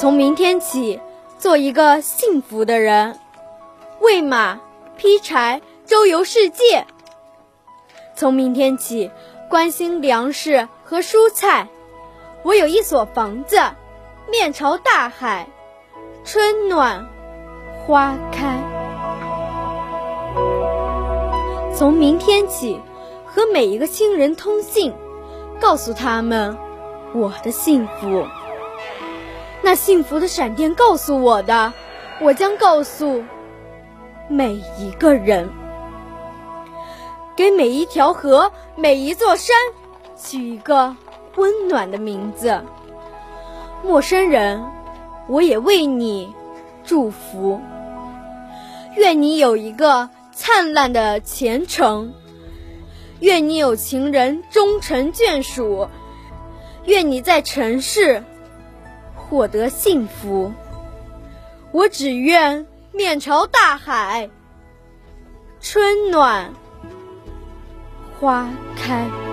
从明天起，做一个幸福的人，喂马、劈柴、周游世界。从明天起，关心粮食和蔬菜。我有一所房子，面朝大海，春暖花开。从明天起，和每一个亲人通信，告诉他们我的幸福。那幸福的闪电告诉我的，我将告诉每一个人。给每一条河、每一座山取一个温暖的名字。陌生人，我也为你祝福。愿你有一个灿烂的前程，愿你有情人终成眷属，愿你在城市获得幸福。我只愿面朝大海，春暖。花开。